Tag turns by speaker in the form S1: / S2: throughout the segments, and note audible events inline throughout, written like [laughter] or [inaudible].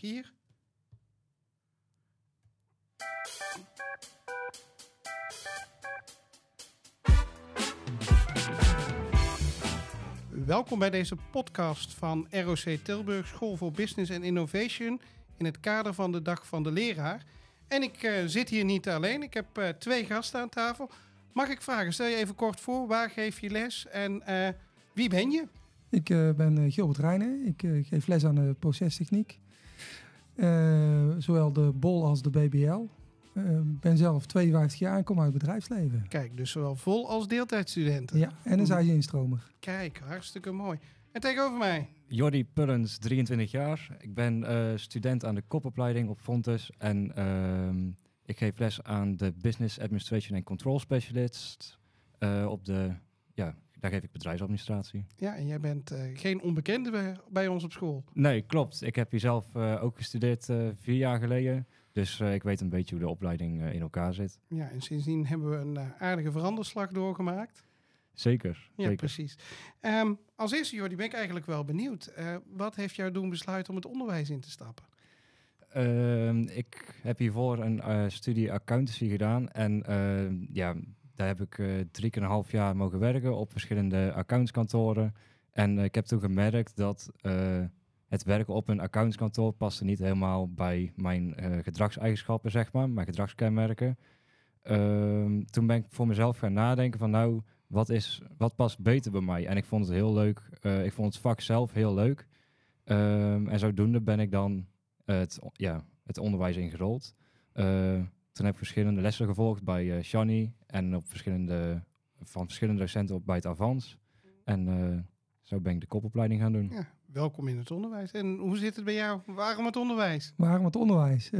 S1: Hier. Welkom bij deze podcast van ROC Tilburg School voor Business and Innovation in het kader van de Dag van de Leraar. En ik uh, zit hier niet alleen, ik heb uh, twee gasten aan tafel. Mag ik vragen, stel je even kort voor, waar geef je les en uh, wie ben je?
S2: Ik ben Gilbert Reijnen, ik geef les aan de procestechniek. Zowel de BOL als de BBL. Ik ben zelf 52 jaar en kom uit het bedrijfsleven.
S1: Kijk, dus zowel vol als deeltijdstudenten.
S2: Ja, en een zijde-instromer.
S1: Kijk, hartstikke mooi. En tegenover mij?
S3: Jordi Pullens, 23 jaar. Ik ben uh, student aan de kopopleiding op Fontes. En uh, ik geef les aan de Business Administration and Control Specialist. Uh, op de, ja, daar geef ik bedrijfsadministratie.
S1: Ja, en jij bent uh, geen onbekende bij, bij, ons op school.
S3: Nee, klopt. Ik heb hier zelf ook gestudeerd vier jaar geleden. Dus ik weet een beetje hoe de opleiding in elkaar zit.
S1: Ja, en sindsdien hebben we een aardige veranderslag doorgemaakt.
S3: Zeker.
S1: Ja,
S3: zeker.
S1: precies. Um, als eerste, Jordi, ben ik eigenlijk wel benieuwd. Wat heeft jou doen besluiten om het onderwijs in te stappen?
S3: Uh, ik heb hiervoor een studie accountancy gedaan. En ja, daar heb ik drie keer een half jaar mogen werken op verschillende accountskantoren. En ik heb toen gemerkt dat het werken op een accountskantoor paste niet helemaal bij mijn gedragseigenschappen, zeg maar, mijn gedragskenmerken. Ehm, toen ben ik voor mezelf gaan nadenken van nou, wat, is, wat past beter bij mij? En ik vond het heel leuk. Uh, ik vond het vak zelf heel leuk. Um, en zodoende ben ik dan het, ja, het onderwijs ingerold. Uh, toen heb ik verschillende lessen gevolgd bij uh, Shani en op verschillende, van verschillende docenten op bij het Avans. En zo ben ik de kopopleiding gaan doen.
S1: Ja, welkom in het onderwijs. En hoe zit het bij jou? Waarom het onderwijs?
S2: Waarom het onderwijs?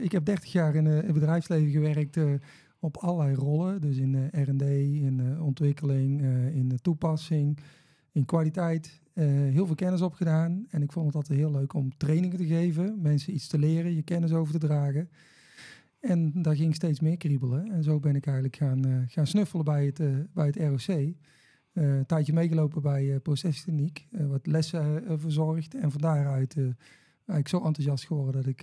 S2: ik heb 30 jaar in het bedrijfsleven gewerkt op allerlei rollen. Dus in uh, R&D, in uh, ontwikkeling, uh, in de toepassing, in kwaliteit. heel veel kennis opgedaan. En ik vond het altijd heel leuk om trainingen te geven. Mensen iets te leren, je kennis over te dragen. En daar ging steeds meer kriebelen. En zo ben ik eigenlijk gaan, gaan snuffelen bij het, bij het ROC. een tijdje meegelopen bij procestechniek. wat lessen verzorgd. En van daaruit eigenlijk zo enthousiast geworden dat ik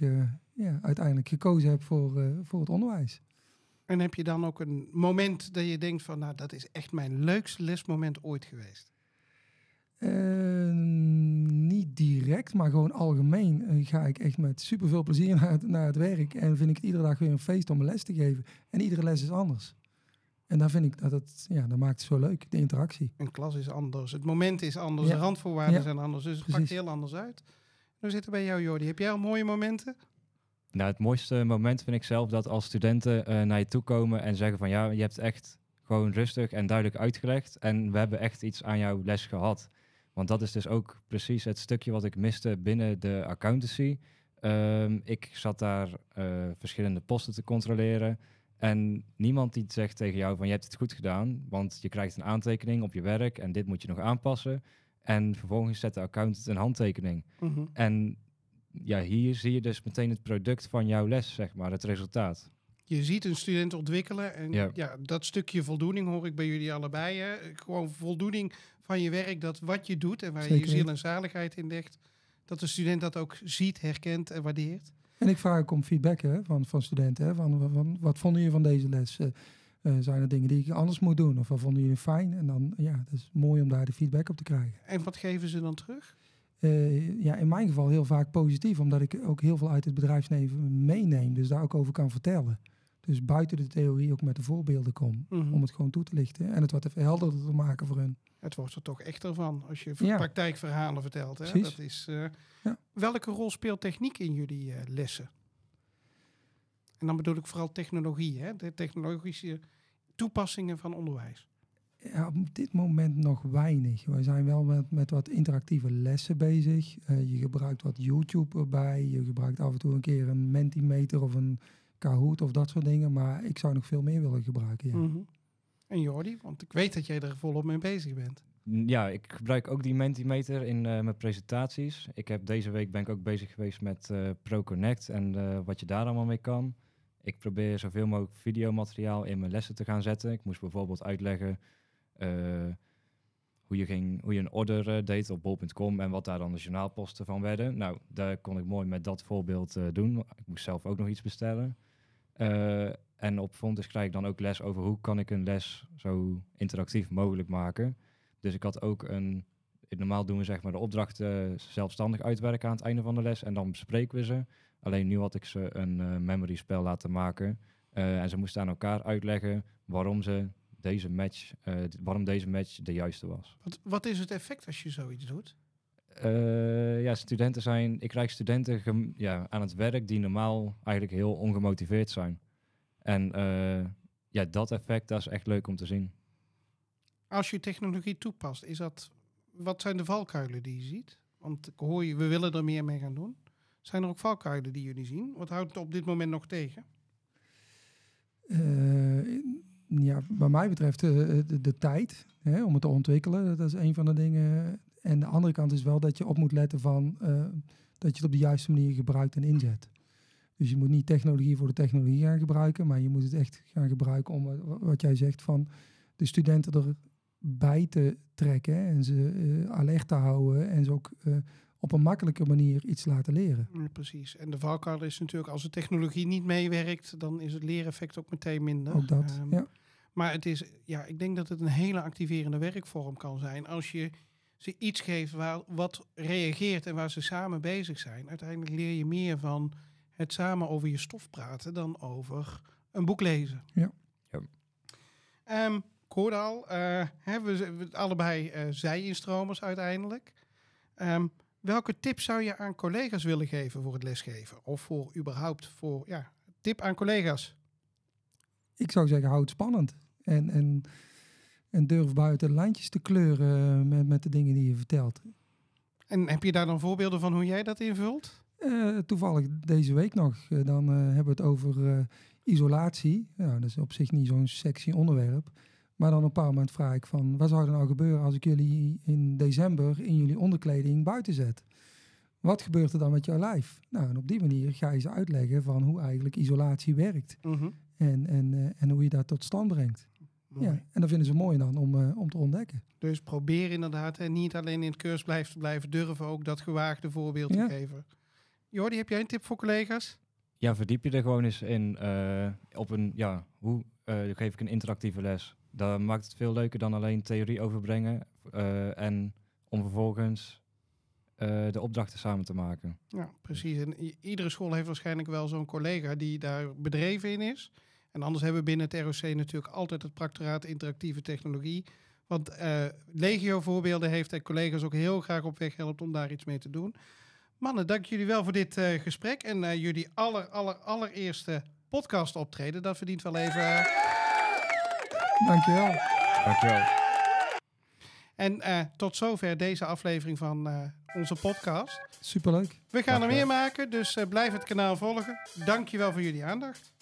S2: ja, uiteindelijk gekozen heb voor, voor het onderwijs.
S1: En heb je dan ook een moment dat je denkt van, nou, dat is echt mijn leukste lesmoment ooit geweest?
S2: Uh, direct, maar gewoon algemeen uh, ga ik echt met superveel plezier [laughs] naar het, naar het werk. En vind ik het iedere dag weer een feest om een les te geven. En iedere les is anders. En daar vind ik dat het, ja, dat maakt het zo leuk, de interactie.
S1: Een klas is anders, het moment is anders, ja. de randvoorwaarden ja. zijn anders. Dus het Precies. pakt heel anders uit. Hoe zit het bij jou, Jordi? Heb jij al mooie momenten?
S3: Nou, het mooiste moment vind ik zelf dat als studenten uh, naar je toe komen en zeggen van ja, je hebt echt gewoon rustig en duidelijk uitgelegd en we hebben echt iets aan jouw les gehad. Want dat is dus ook precies het stukje wat ik miste binnen de accountancy. Um, ik zat daar uh, verschillende posten te controleren en niemand die zegt tegen jou van je hebt het goed gedaan, want je krijgt een aantekening op je werk en dit moet je nog aanpassen. En vervolgens zet de accountant een handtekening. Mm -hmm. En ja, hier zie je dus meteen het product van jouw les, zeg maar, het resultaat.
S1: Je ziet een student ontwikkelen en ja. ja dat stukje voldoening hoor ik bij jullie allebei. Hè? Gewoon voldoening van je werk, dat wat je doet en waar Zeker. je je ziel en zaligheid in legt, dat de student dat ook ziet, herkent en waardeert.
S2: En ik vraag ook om feedback hè, van, van studenten. Hè, van, van, wat vonden jullie van deze les? Uh, uh, zijn er dingen die ik anders moet doen? Of wat vonden jullie fijn? En dan, ja, het is mooi om daar de feedback op te krijgen.
S1: En wat geven ze dan terug?
S2: Uh, ja, in mijn geval heel vaak positief, omdat ik ook heel veel uit het bedrijfsleven meeneem, dus daar ook over kan vertellen. Dus buiten de theorie ook met de voorbeelden kom, mm -hmm. om het gewoon toe te lichten en het wat even helderder te maken voor hun.
S1: Het wordt er toch echter van als je ja. praktijkverhalen vertelt. Hè? Dat is, uh, ja. Welke rol speelt techniek in jullie uh, lessen? En dan bedoel ik vooral technologie, hè? de technologische toepassingen van onderwijs
S2: ja, op dit moment nog weinig. We zijn wel met, met wat interactieve lessen bezig. Uh, je gebruikt wat YouTube erbij. Je gebruikt af en toe een keer een Mentimeter of een Kahoot of dat soort dingen. Maar ik zou nog veel meer willen gebruiken. Ja.
S1: Mm -hmm. En Jordi, want ik weet dat jij er volop mee bezig bent.
S3: Ja, ik gebruik ook die Mentimeter in uh, mijn presentaties. Ik heb deze week ben ik ook bezig geweest met uh, ProConnect en uh, wat je daar allemaal mee kan. Ik probeer zoveel mogelijk videomateriaal in mijn lessen te gaan zetten. Ik moest bijvoorbeeld uitleggen uh, hoe, je ging, hoe je een order eh, deed op bol.com en wat daar dan de journaalposten van werden. Nou, daar kon ik mooi met dat voorbeeld eh, doen. Ik moest zelf ook nog iets bestellen. Eh, en op Fontes krijg ik dan ook les over hoe kan ik een les zo interactief mogelijk maken. Dus ik had ook een... Normaal doen we zeg maar de opdrachten zelfstandig uitwerken aan het einde van de les en dan bespreken we ze. Alleen nu had ik ze een memory spel laten maken. En ze moesten aan elkaar uitleggen waarom ze deze match, eh, waarom deze match de juiste was.
S1: Wat, wat is het effect als je zoiets doet?
S3: Eh, ja, studenten zijn. Ik krijg studenten gem- ja, aan het werk die normaal eigenlijk heel ongemotiveerd zijn. En eh, ja, dat effect dat is echt leuk om te zien.
S1: Als je technologie toepast, is dat, wat zijn de valkuilen die je ziet? Want ik hoor je, we willen er meer mee gaan doen. Zijn er ook valkuilen die jullie zien? Wat houdt het op dit moment nog tegen?
S2: Eh, ja, wat mij betreft eh, de, de tijd hè, om het te ontwikkelen, dat is een van de dingen. En de andere kant is wel dat je op moet letten van eh, dat je het op de juiste manier gebruikt en inzet. Dus je moet niet technologie voor de technologie gaan gebruiken, maar je moet het echt gaan gebruiken om, eh, wa- wat jij zegt, van de studenten erbij te trekken en ze eh, alert te houden en ze ook eh, op een makkelijke manier iets laten leren.
S1: Ja, precies. En de valkuil is natuurlijk, als de technologie niet meewerkt, dan is het leereffect ook meteen minder.
S2: Ook dat,
S1: Ehm,
S2: ja.
S1: Maar het is, ja, ik denk dat het een hele activerende werkvorm kan zijn. Als je ze iets geeft waar, wat reageert en waar ze samen bezig zijn. Uiteindelijk leer je meer van het samen over je stof praten dan over een boek lezen.
S2: Ja.
S3: Ja.
S1: Ehm, ik hoorde al, eh, hè, we, allebei eh zij-instromers uiteindelijk. Ehm, welke tips zou je aan collega's willen geven voor het lesgeven? Of voor überhaupt voor, ja, tip aan collega's?
S2: ik zou zeggen, hou het spannend. En, en, en durf buiten lijntjes te kleuren eh, met, met de dingen die je vertelt.
S1: En heb je daar dan voorbeelden van hoe jij dat invult?
S2: Eh, toevallig deze week nog, eh, dan hebben we het over isolatie. Nou, dat is op zich niet zo'n sexy onderwerp. Maar dan op een bepaald moment vraag ik van, wat zou er nou gebeuren als ik jullie in december in jullie onderkleding buiten zet? Wat gebeurt er dan met jouw lijf? Nou, en op die manier ga je ze uitleggen van hoe eigenlijk isolatie werkt. En, en, eh, en hoe je dat tot stand brengt.
S1: Mooi.
S2: Ja, en dat vinden ze mooi dan om, eh, om te ontdekken.
S1: Dus probeer inderdaad en niet alleen in het cursus blijven te blijven durven ook dat gewaagde voorbeeld
S2: Ja.
S1: te geven. Jordi, heb jij een tip voor collega's?
S3: Ja, verdiep je er gewoon eens in eh, op een, ja, hoe eh, geef ik een interactieve les? Dat maakt het veel leuker dan alleen theorie overbrengen eh, en om vervolgens de opdrachten samen te maken.
S1: Ja, precies. En iedere school heeft waarschijnlijk wel zo'n collega die daar bedreven in is. En anders hebben we binnen het ROC natuurlijk altijd het practoraat interactieve technologie. Want legio voorbeelden heeft en collega's ook heel graag op weg helpt om daar iets mee te doen. Mannen, dank jullie wel voor dit eh, gesprek. En eh, jullie aller, aller, allereerste podcast optreden. Dat verdient wel even... eh,
S2: Dankjewel.
S3: Dankjewel.
S1: En eh, tot zover deze aflevering van eh, onze podcast.
S2: Superleuk.
S1: We gaan er meer maken, dus eh, blijf het kanaal volgen. Dankjewel voor jullie aandacht.